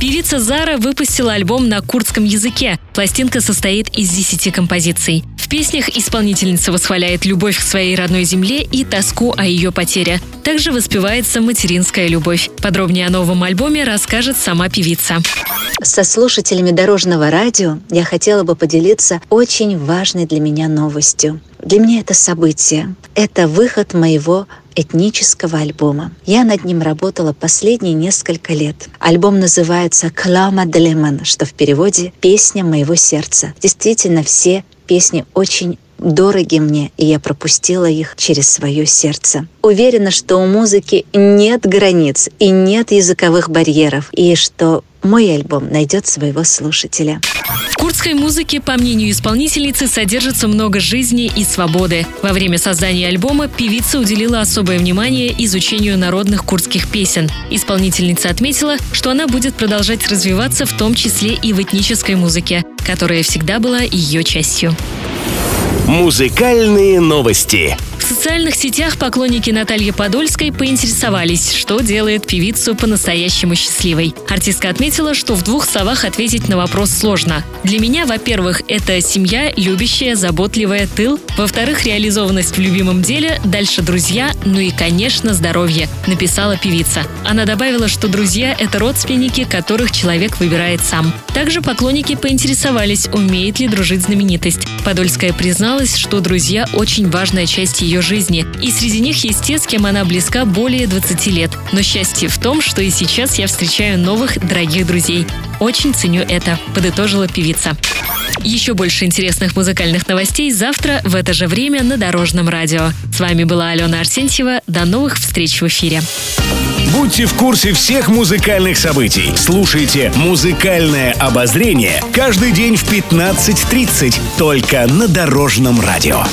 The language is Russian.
Певица Зара выпустила альбом на курдском языке. Пластинка состоит из 10 композиций. В песнях исполнительница восхваляет любовь к своей родной земле и тоску о ее потере. Также воспевается материнская любовь. Подробнее о новом альбоме расскажет сама певица. Со слушателями Дорожного радио я хотела бы поделиться очень важной для меня новостью. Для меня это событие. Это выход моего этнического альбома. Я над ним работала последние несколько лет. Альбом называется «Клама Делеман», что в переводе «Песня моего сердца». Действительно, все песни очень дороги мне, и я пропустила их через свое сердце. Уверена, что у музыки нет границ и нет языковых барьеров, и что мой альбом найдет своего слушателя. В курдской музыке, по мнению исполнительницы, содержится много жизни и свободы. Во время создания альбома певица уделила особое внимание изучению народных курдских песен. Исполнительница отметила, что она будет продолжать развиваться в том числе и в этнической музыке, которая всегда была ее частью. Музыкальные новости. Социальных сетях поклонники Натальи Подольской поинтересовались, что делает певицу по-настоящему счастливой. Артистка отметила, что в двух словах ответить на вопрос сложно. Для меня, во-первых, это семья, любящая, заботливая, тыл. Во-вторых, реализованность в любимом деле, дальше друзья, ну и, конечно, здоровье, написала певица. Она добавила, что друзья – это родственники, которых человек выбирает сам. Также поклонники поинтересовались, умеет ли дружить знаменитость. Подольская призналась, что друзья – очень важная часть ее жизни, и среди них есть те, с кем она близка более 20 лет. Но счастье в том, что и сейчас я встречаю новых дорогих друзей. Очень ценю это, подытожила певица. Еще больше интересных музыкальных новостей завтра в это же время на Дорожном радио. С вами была Алена Арсентьева. До новых встреч в эфире. Будьте в курсе всех музыкальных событий. Слушайте «Музыкальное обозрение» каждый день в 15.30 только на Дорожном радио.